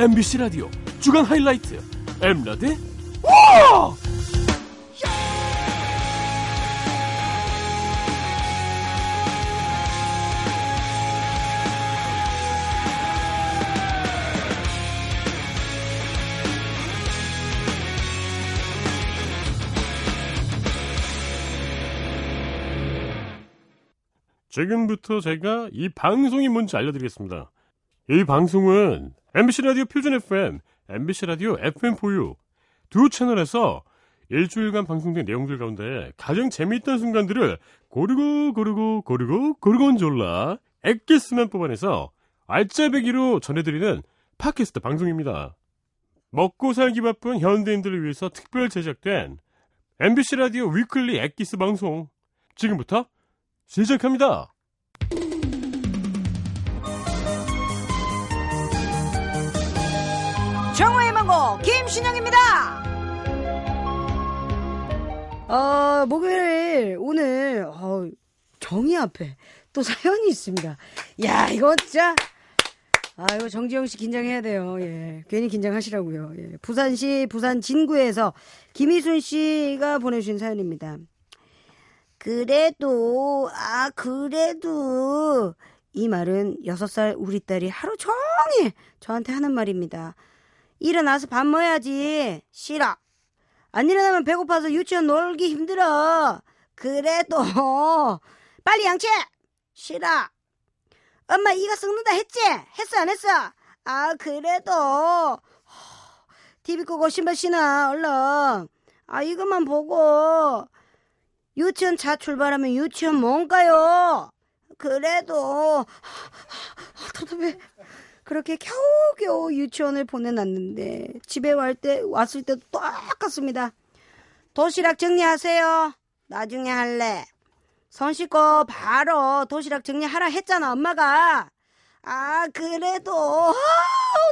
MBC 라디오 주간 하이라이트 엠라디 와! 지금부터 제가 이 방송이 뭔지 알려드리겠습니다. 이 방송은 MBC 라디오 표준 FM, MBC 라디오 FM4U 두 채널에서 일주일간 방송된 내용들 가운데 가장 재미있던 순간들을 고르고 고르고 고르고 고르곤 졸라 엑기스만 뽑아내서 알짜배기로 전해드리는 팟캐스트 방송입니다. 먹고 살기 바쁜 현대인들을 위해서 특별 제작된 MBC 라디오 weekly 엑기스 방송 지금부터 시작합니다. 망고 김신영입니다. 어, 목요일 오늘 어, 정의 앞에 또 사연이 있습니다. 야 이거 진짜 아 이거 정지영 씨 긴장해야 돼요. 예, 괜히 긴장하시라고요. 예, 부산시 부산 진구에서 김희순 씨가 보내주신 사연입니다. 그래도 아 그래도 이 말은 여섯 살 우리 딸이 하루 종일 저한테 하는 말입니다. 일어나서 밥 먹어야지. 싫어. 안 일어나면 배고파서 유치원 놀기 힘들어. 그래도 빨리 양치해. 싫어. 엄마 이가 썩는다 했지? 했어 안 했어? 아 그래도 TV 끄고 신발 신어 얼른. 아 이것만 보고 유치원 차 출발하면 유치원 뭔가요? 그래도 아, 답답해. 그렇게 겨우겨우 유치원을 보내놨는데 집에 갈 때 왔을 때도 똑같습니다. 도시락 정리하세요. 나중에 할래. 손 씻고 바로 도시락 정리하라 했잖아 엄마가. 아 그래도 아,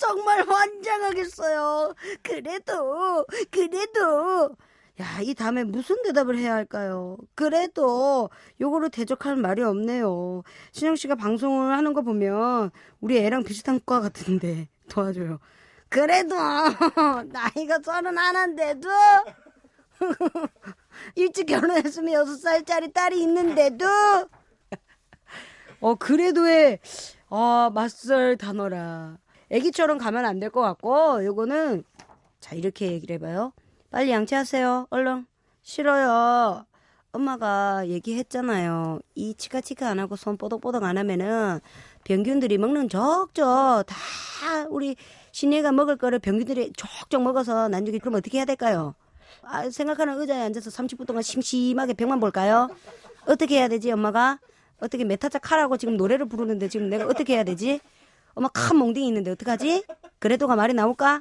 정말 환장하겠어요. 그래도 그래도 야, 이 다음에 무슨 대답을 해야 할까요? 그래도 요거를 대적할 말이 없네요. 신영 씨가 방송을 하는 거 보면 우리 애랑 비슷한 과 같은데 도와줘요. 그래도 나이가 서른 하나인데도 일찍 결혼했으면 여섯 살짜리 딸이 있는데도 어 그래도의 어 맞설 단어라. 애기처럼 가면 안 될 것 같고 요거는 자 이렇게 얘기를 해봐요. 빨리 양치하세요. 얼른. 싫어요. 엄마가 얘기했잖아요. 이 치카치카 안 하고 손 뽀덕뽀덕 안 하면은 병균들이 먹는 적적 다 우리 신예가 먹을 거를 병균들이 족족 먹어서 나중에 그럼 어떻게 해야 될까요? 아, 생각하는 의자에 앉아서 30분 동안 심심하게 병만 볼까요? 어떻게 해야 되지, 엄마가? 어떻게 메타자 카라고 지금 노래를 부르는데 지금 내가 어떻게 해야 되지? 엄마 큰 몽둥이 있는데 어떡하지? 그래도가 말이 나올까?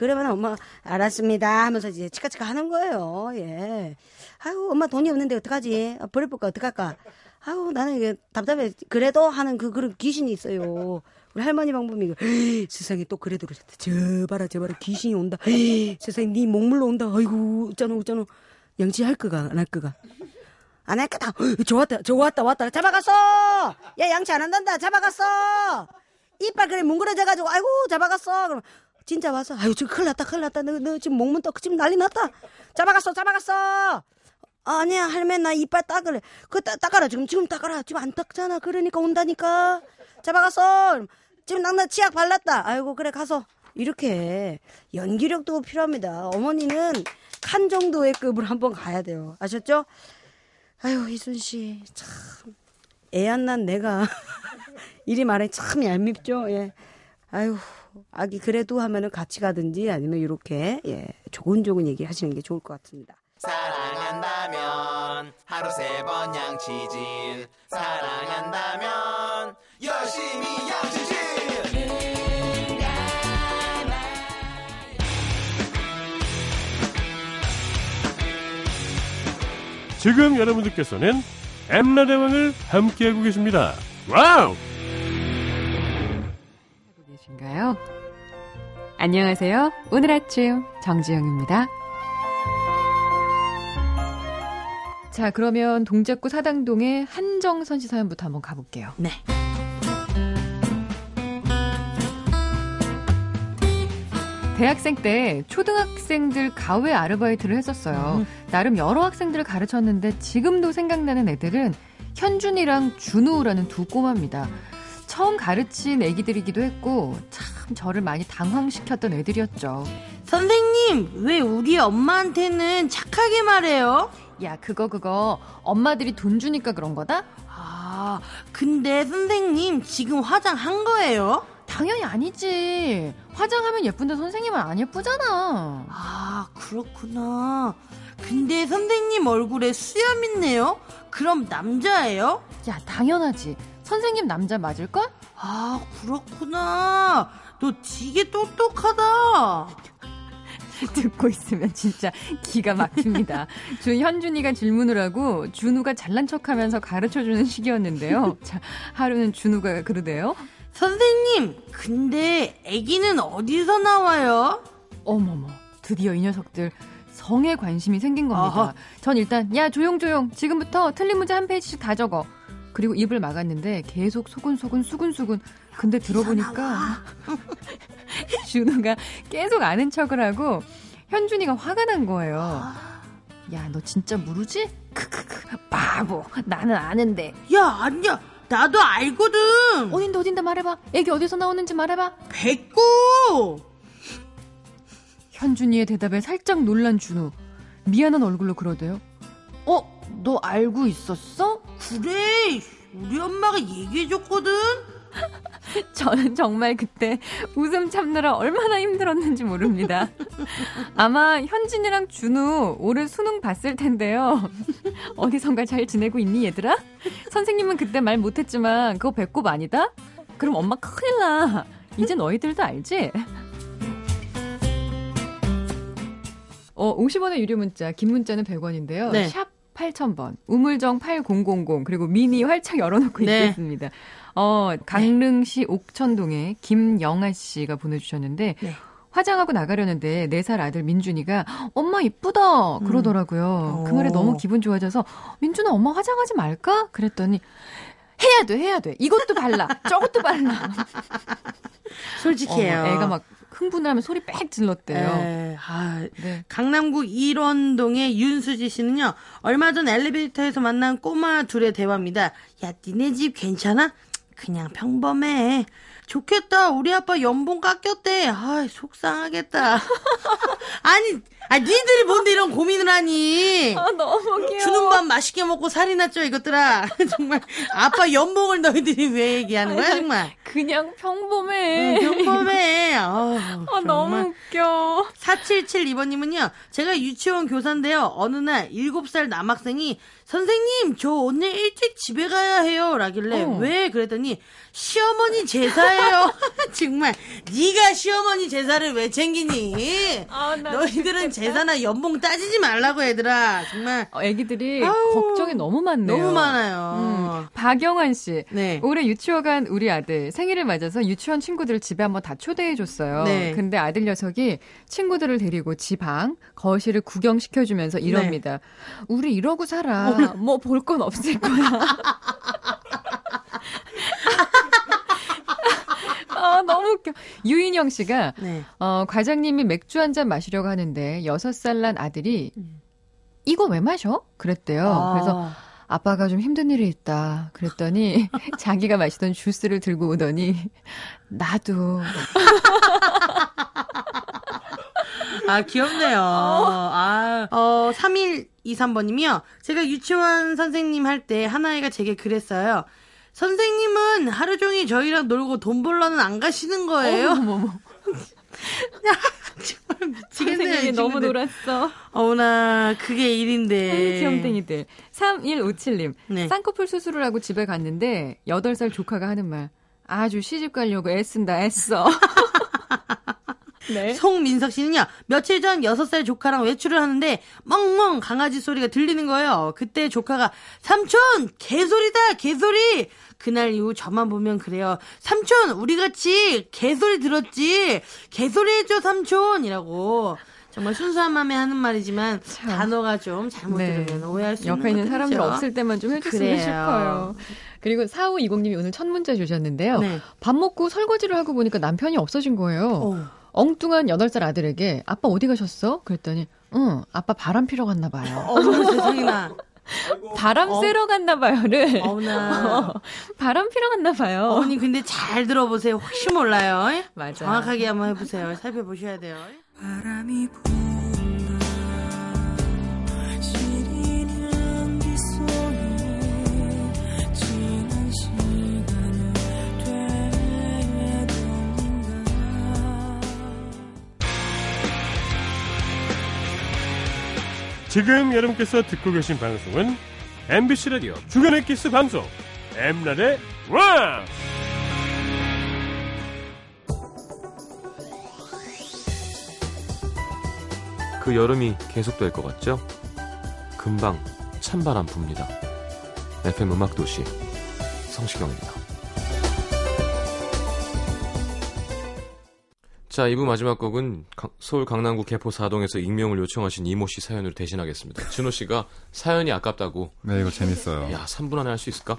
그러면 엄마 알았습니다 하면서 이제 치카치카 하는 거예요. 예. 아유 엄마 돈이 없는데 어떡하지? 아, 버려볼까 어떡할까? 아유 나는 이게 답답해. 그래도 하는 그 그런 귀신이 있어요. 우리 할머니 방법이 에이, 세상에 또 그래도 그러셨다. 저 봐라 저 봐라 귀신이 온다. 세상에 네 목물로 온다. 아이고 어쩌노 어쩌노 양치할 거가 안 할 거가. 안 할 거다. 좋았다 좋았다 왔다 잡아갔어. 야 양치 안 한단다 잡아갔어. 이빨 그래 뭉그러져가지고 아이고 잡아갔어. 그럼 진짜 와서 아유 지금 큰일 났다 큰일 났다. 너, 너 지금 목문 떡 지금 난리 났다. 잡아갔어 잡아갔어. 아니야 할매 나 이빨 닦으래. 그 따, 닦아라 지금 지금 닦아라. 지금 안 닦잖아. 그러니까 온다니까. 잡아갔어. 지금 나 치약 발랐다. 아이고 그래 가서. 이렇게 연기력도 필요합니다. 어머니는 칸 정도의 급을 한번 가야 돼요. 아셨죠? 아유 이순 씨 참. 애 안 난 내가 이리 말해 참 얄밉죠? 예. 아유 아기 그래도 하면은 같이 가든지 아니면 이렇게 예 조곤조곤 얘기하시는 게 좋을 것 같습니다. 사랑한다면 하루 세 번 양치질 사랑한다면 열심히 양치질 지금 여러분들께서는 엠라대왕을 함께하고 계십니다. Wow! 계신가요? 안녕하세요. 오늘 아침 정지영입니다. 자, 그러면 동작구 사당동의 한정선 씨 사연부터 한번 가볼게요. 네. 대학생 때 초등학생들 과외 아르바이트를 했었어요. 나름 여러 학생들을 가르쳤는데 지금도 생각나는 애들은 현준이랑 준우라는 두 꼬마입니다. 처음 가르친 애기들이기도 했고 참 저를 많이 당황시켰던 애들이었죠. 선생님, 왜 우리 엄마한테는 착하게 말해요? 야 그거 그거 엄마들이 돈 주니까 그런 거다? 아, 근데 선생님 지금 화장 한 거예요? 당연히 아니지. 화장하면 예쁜데 선생님은 안 예쁘잖아. 아, 그렇구나. 근데 선생님 얼굴에 수염 있네요? 그럼 남자예요? 야 당연하지. 선생님 남자 맞을걸? 아, 그렇구나. 너 되게 똑똑하다. 듣고 있으면 진짜 기가 막힙니다. 준현준이가 질문을 하고 준우가 잘난 척하면서 가르쳐주는 시기였는데요. 자 하루는 준우가 그러대요. 선생님, 근데 아기는 어디서 나와요? 어머머 드디어 이 녀석들 성에 관심이 생긴 겁니다. 아하. 전 일단 야 조용 조용 지금부터 틀린 문제 한 페이지씩 다 적어. 그리고 입을 막았는데 계속 소근소근 수근수근. 근데 들어보니까 준우가 계속 아는 척을 하고 현준이가 화가 난 거예요. 야 너 진짜 모르지? 크크크 바보 나는 아는데 야, 아니야. 나도 알거든. 어딘데 어딘데 말해봐 애기 어디서 나오는지 말해봐 백구! 현준이의 대답에 살짝 놀란 준우 미안한 얼굴로 그러대요 어? 너 알고 있었어? 그래. 우리 엄마가 얘기해줬거든. 저는 정말 그때 웃음 참느라 얼마나 힘들었는지 모릅니다. 아마 현진이랑 준우 올해 수능 봤을 텐데요. 어디선가 잘 지내고 있니 얘들아? 선생님은 그때 말 못했지만 그거 배꼽 아니다? 그럼 엄마 큰일 나. 이제 너희들도 알지? 어, 50원의 유료 문자, 긴 문자는 100원인데요. 네. 샵 8000번, 우물정 8000, 그리고 미니 활짝 열어놓고 네. 있겠습니다. 어, 강릉시 옥천동에 김영아 씨가 보내주셨는데, 네. 화장하고 나가려는데 4살 아들 민준이가 엄마 이쁘다 그러더라고요. 그 말에 오. 너무 기분 좋아져서 민준아 엄마 화장하지 말까? 그랬더니 해야 돼 해야 돼 이것도 발라 저것도 발라 솔직해요. 어머, 애가 막 흥분하면 소리 빽 질렀대요. 에, 아, 네. 강남구 일원동의 윤수지 씨는요, 얼마 전 엘리베이터에서 만난 꼬마 둘의 대화입니다. 야, 니네 집 괜찮아? 그냥 평범해. 좋겠다. 우리 아빠 연봉 깎였대. 아, 속상하겠다. 아니, 아, 니들이 뭔데 이런 고민을 하니? 아 너무 귀여워. 주는 밥 맛있게 먹고 살이 났죠, 이것들아. 정말. 아빠 연봉을 너희들이 왜 얘기하는 거야, 정말. 그냥 평범해. 응, 평범해. 아우, 아. 너무 웃겨. 4772번님은요, 제가 유치원 교사인데요, 어느 날 7살 남학생이, 선생님, 저 오늘 일찍 집에 가야 해요. 라길래, 어. 왜? 그랬더니, 시어머니 제사예요. 정말, 네가 시어머니 제사를 왜 챙기니? 아, 나 너희들은 제사나 연봉 따지지 말라고, 얘들아. 정말, 어, 애기들이 아우, 걱정이 너무 많네요. 너무 많아요. 음, 박영환 씨. 네. 올해 유치원 간 우리 아들 생일을 맞아서 유치원 친구들을 집에 한번 다 초대해 줬어요. 네. 근데 아들 녀석이 친구들을 데리고 지방, 거실을 구경시켜주면서 이럽니다. 우리 이러고 살아. 뭐 볼 건 없을 거야. 아, 너무 웃겨. 유인영 씨가 네. 어, 과장님이 맥주 한 잔 마시려고 하는데 여섯 살 난 아들이 이거 왜 마셔? 그랬대요. 아. 그래서 아빠가 좀 힘든 일이 있다. 그랬더니 자기가 마시던 주스를 들고 오더니 나도 아, 귀엽네요. 아, 어, 3123번님이요. 제가 유치원 선생님 할 때 하나이가 제게 그랬어요. 선생님은 하루 종일 저희랑 놀고 돈 벌러는 안 가시는 거예요? 어머머머. 정말 미치겠네요. 너무. 놀았어. 어머나, 그게 일인데. 귀염둥이들. 3157님. 네. 쌍꺼풀 수술을 하고 집에 갔는데 8살 조카가 하는 말. 아주 시집 가려고 애쓴다 애써. 네. 송민석 씨는요, 며칠 전 6살 조카랑 외출을 하는데, 멍멍 강아지 소리가 들리는 거예요. 그때 조카가, 삼촌! 개소리다! 개소리! 그날 이후 저만 보면 그래요. 삼촌! 우리 같이 개소리 들었지! 개소리 해줘, 삼촌! 이라고. 정말 순수한 마음에 하는 말이지만, 참. 단어가 좀 잘못 네. 들으면 오해할 수 있는 옆에 있는. 사람들 없을 때만 좀 해줬으면 그래요. 싶어요. 그리고 4520님이 오늘 첫 문자 주셨는데요. 네. 밥 먹고 설거지를 하고 보니까 남편이 없어진 거예요. 어. 엉뚱한 8살 아들에게 아빠 어디 가셨어? 그랬더니 응, 아빠 바람 피러 갔나 봐요. 어머 세상에나. 바람 어. 쐬러 갔나 봐요를 어머나. 바람 피러 갔나 봐요. 어머니 근데 잘 들어보세요. 혹시 몰라요. 맞아. 정확하게 한번 해보세요. 살펴보셔야 돼요. 바람이 분 지금 여러분께서 듣고 계신 방송은 MBC 라디오 주간의 키스 방송 엠라의 왕! 그 여름이 계속될 것 같죠? 금방 찬바람 붑니다. FM 음악도시 성시경입니다. 자, 2부 마지막 곡은 강- 서울 강남구 개포 4동에서 익명을 요청하신 이모 씨 사연으로 대신하겠습니다. 준호 씨가 사연이 아깝다고 네, 이거 재밌어요. 야, 3분 안에 할 수 있을까?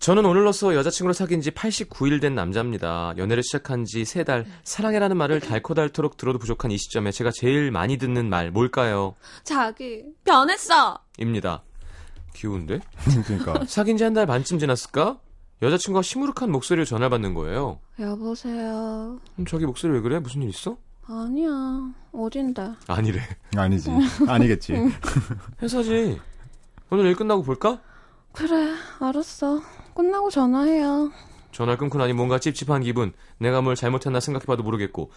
저는 오늘로써 여자친구를 사귄 지 89일 된 남자입니다. 연애를 시작한 지 3달. 사랑해라는 말을 달코달토록 들어도 부족한 이 시점에 제가 제일 많이 듣는 말 뭘까요? 자기 변했어. 입니다. 귀여운데? 그러니까 사귄 지 한 달 반쯤 지났을까? 여자친구가 시무룩한 목소리로 전화를 받는 거예요. 여보세요. 음, 저기 목소리 왜 그래? 무슨 일 있어? 아니야. 어딘데? 아니래. 아니지. 아니겠지. 회사지. 오늘 일 끝나고 볼까? 그래, 알았어. 끝나고 전화해요. 전화를 끊고 나니 뭔가 찝찝한 기분. 내가 뭘 잘못했나 생각해봐도 모르겠고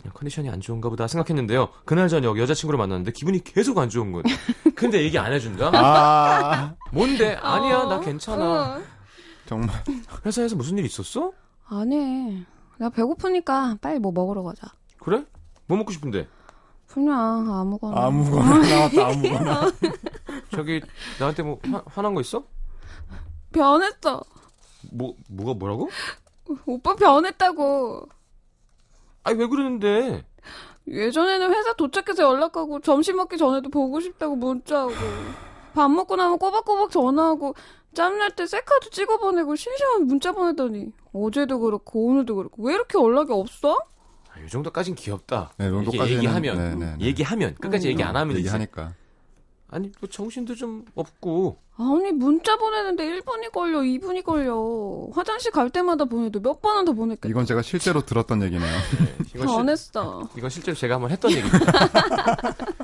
그냥 컨디션이 안 좋은가 보다 생각했는데요. 그날 저녁 여자친구를 만났는데 기분이 계속 안 좋은 거예요. 근데 얘기 안 해준다? 아, 뭔데? 아니야 나 어, 괜찮아. 응. 정말. 회사에서 무슨 일 있었어? 아니, 나 배고프니까 빨리 뭐 먹으러 가자. 그래? 뭐 먹고 싶은데? 그냥 아무거나. 아무거나 나왔다, 아무거나. 저기 나한테 뭐 화, 화난 거 있어? 변했어. 뭐 뭐가 뭐라고? 오빠 변했다고. 아니 왜 그러는데? 예전에는 회사 도착해서 연락하고 점심 먹기 전에도 보고 싶다고 문자하고 밥 먹고 나면 꼬박꼬박 전화하고 짬날 때 셀카도 찍어 보내고 심심하면 문자 보내더니 어제도 그렇고 오늘도 그렇고 왜 이렇게 연락이 없어? 아, 이 정도까진 귀엽다. 네, 정도까지는- 얘기하면 네, 네, 네. 얘기하면 끝까지 음. 얘기 안 하면 이제 얘기하니까. 아니 뭐 정신도 좀 없고 아니 문자 보내는데 1분이 걸려 2분이 걸려 화장실 갈 때마다 보내도 몇 번은 더 보냈겠다 이건 제가 실제로 들었던 얘기네요. 네, 이건, 실, 변했어 이건 실제로 제가 한번 했던 얘기입니다.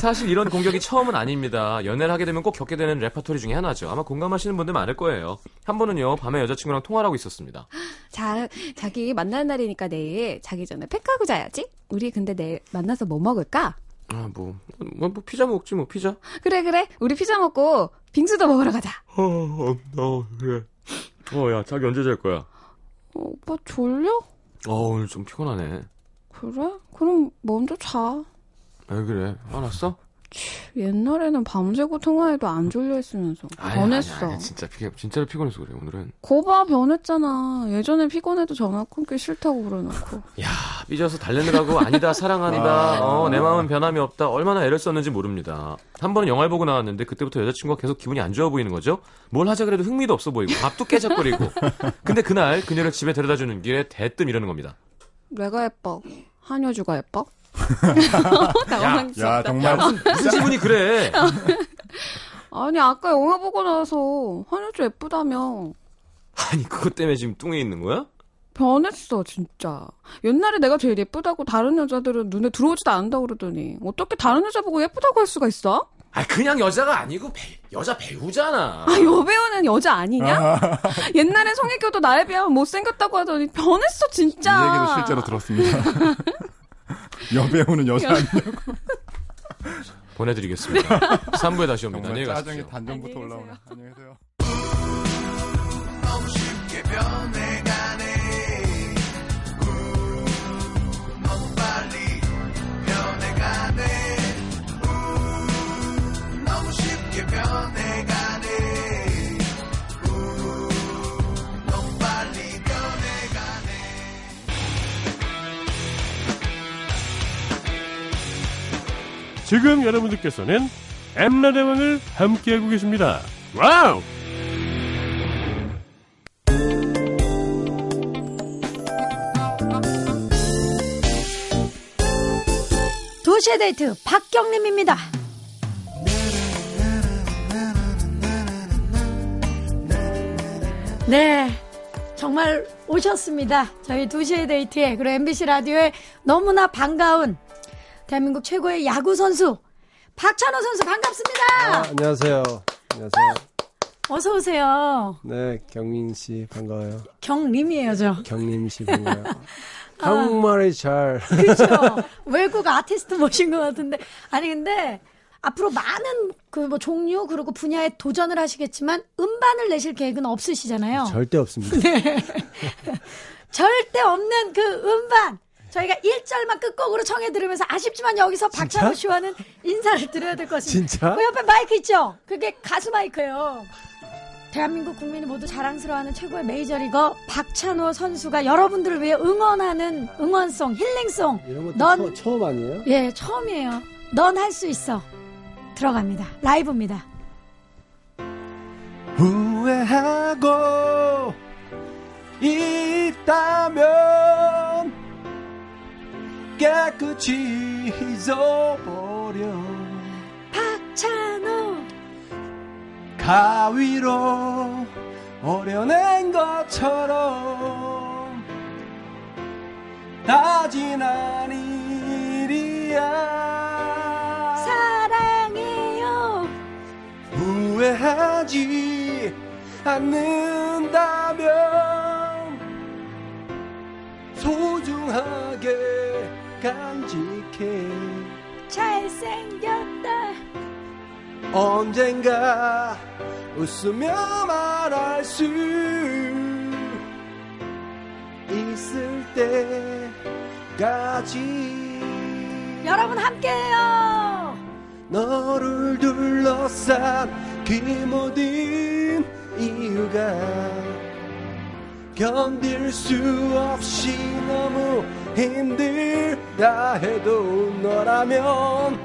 사실 이런 공격이 처음은 아닙니다. 연애를 하게 되면 꼭 겪게 되는 레퍼토리 중에 하나죠. 아마 공감하시는 분들 많을 거예요. 한 번은요 밤에 여자친구랑 통화를 하고 있었습니다. 자 자기 만나는 날이니까 내일 자기 전에 팩하고 자야지 우리 근데 내일 만나서 뭐 먹을까? 아 뭐 뭐, 뭐 피자 먹지 뭐 피자. 그래 그래 우리 피자 먹고 빙수도 먹으러 가자 어, 어, 어 그래. 어 야 자기 언제 잘 거야? 어, 오빠 졸려? 어 오늘 좀 피곤하네. 그래? 그럼 먼저 자 왜 그래? 화났어? 옛날에는 밤새고 통화해도 안 졸려 했으면서. 변했어. 아니, 아니, 진짜 피 진짜로 피곤해서 그래 오늘은. 거봐 변했잖아. 예전에 피곤해도 전화 끊기 싫다고 그래놓고. 야 삐져서 달래느라고 아니다 사랑 아니다 어, 내 마음은 변함이 없다. 얼마나 애를 썼는지 모릅니다. 한 번은 영화를 보고 나왔는데 그때부터 여자친구가 계속 기분이 안 좋아 보이는 거죠? 뭘 하자 그래도 흥미도 없어 보이고 밥도 깨작거리고. 근데 그날 그녀를 집에 데려다주는 길에 대뜸 이러는 겁니다. 내가 예뻐 한효주가 예뻐? 야, 야, 당황스럽다. 정말. 무슨 질문이 그래 아니 아까 영화 보고 나서 한효주 예쁘다며 아니 그것 때문에 지금 뚱에 있는 거야? 변했어 진짜 옛날에 내가 제일 예쁘다고 다른 여자들은 눈에 들어오지도 않는다고 그러더니 어떻게 다른 여자 보고 예쁘다고 할 수가 있어? 아 그냥 여자가 아니고 배- 여자 배우잖아 아 여배우는 여자 아니냐? 옛날에 송혜교도 나에 비하면 못생겼다고 하더니 변했어 진짜 이 얘기도 실제로 들었습니다. 여배우는 여자 아니냐고. 보내드리겠습니다 3부에 다시 옵니다 안녕히 가십시오 짜증이 단전부터 올라오네. 지금 여러분들께서는 엠라대왕을 함께하고 계십니다. Wow! 도시의 데이트 박경림입니다. 네. 정말 오셨습니다. 저희 도시의 데이트에 그리고 MBC 라디오에 너무나 반가운 대한민국 최고의 야구 선수 박찬호 선수 반갑습니다. 아, 안녕하세요. 안녕하세요. 어서 오세요. 네, 경민 씨 반가워요. 경림이에요, 저. 경림 씨 반가워요. 한국말이 잘. 그렇죠. 외국 아티스트 모신 것 같은데. 아니 근데 앞으로 많은 그 뭐 종류 그리고 분야에 도전을 하시겠지만 음반을 내실 계획은 없으시잖아요. 절대 없습니다. 절대 없는 그 음반. 저희가 1절만 끝곡으로 청해 들으면서 아쉽지만 여기서 박찬호 씨와는 인사를 드려야 될 것 같습니다. 진짜? 그 옆에 마이크 있죠? 그게 가수 마이크예요. 대한민국 국민이 모두 자랑스러워하는 최고의 메이저리거 박찬호 선수가 여러분들을 위해 응원하는 응원송, 힐링송. 이런 것도 넌 처, 처음 아니에요? 예, 처음이에요. 넌 할 수 있어. 들어갑니다. 라이브입니다. 후회하고 있다면 깨끗이 잊어버려. 박찬호. 가위로 오려낸 것처럼 다 지난 일이야. 사랑해요. 후회하지 않는다면 소중하게 간직해 잘생겼다. 언젠가 웃으며 말할 수 있을 때까지 여러분 함께해요. 너를 둘러싼 그 모든 이유가 견딜 수 없이 너무 힘들다 해도 너라면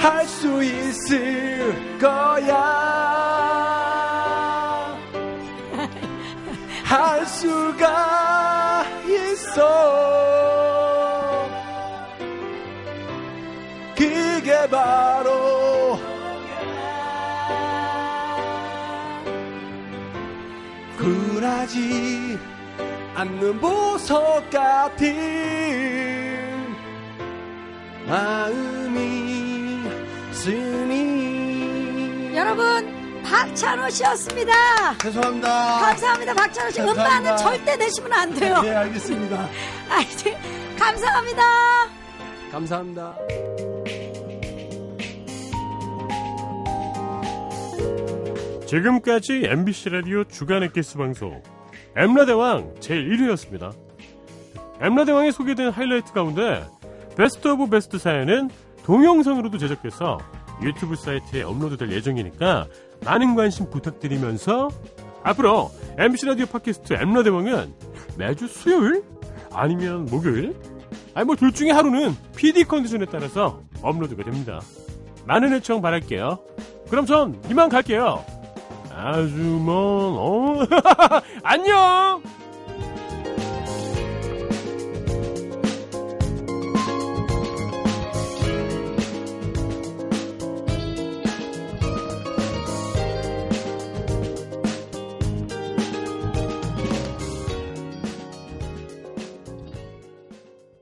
할 수 있을 거야. 할 수가 있어. 그게 바로 굴하지 않는 보석 같은 마음이 쓰니 여러분 박찬호 씨였습니다. 죄송합니다 감사합니다, 박찬호 씨. 감사합니다. 음반은 절대 내시면 안 돼요. 네 알겠습니다 아, 이제 감사합니다. 감사합니다 지금까지 MBC 라디오 주간 엑기스 방송 엠라대왕 제1회였습니다. 엠라대왕에 소개된 하이라이트 가운데 best of best 사연은 동영상으로도 제작돼서 유튜브 사이트에 업로드될 예정이니까 많은 관심 부탁드리면서 앞으로 MBC 라디오 팟캐스트 엠라대왕은 매주 수요일 아니면 목요일 아니 뭐 둘 중에 하루는 PD 컨디션에 따라서 업로드가 됩니다. 많은 애청 바랄게요. 그럼 전 이만 갈게요. 아주 먼, 어, 안녕!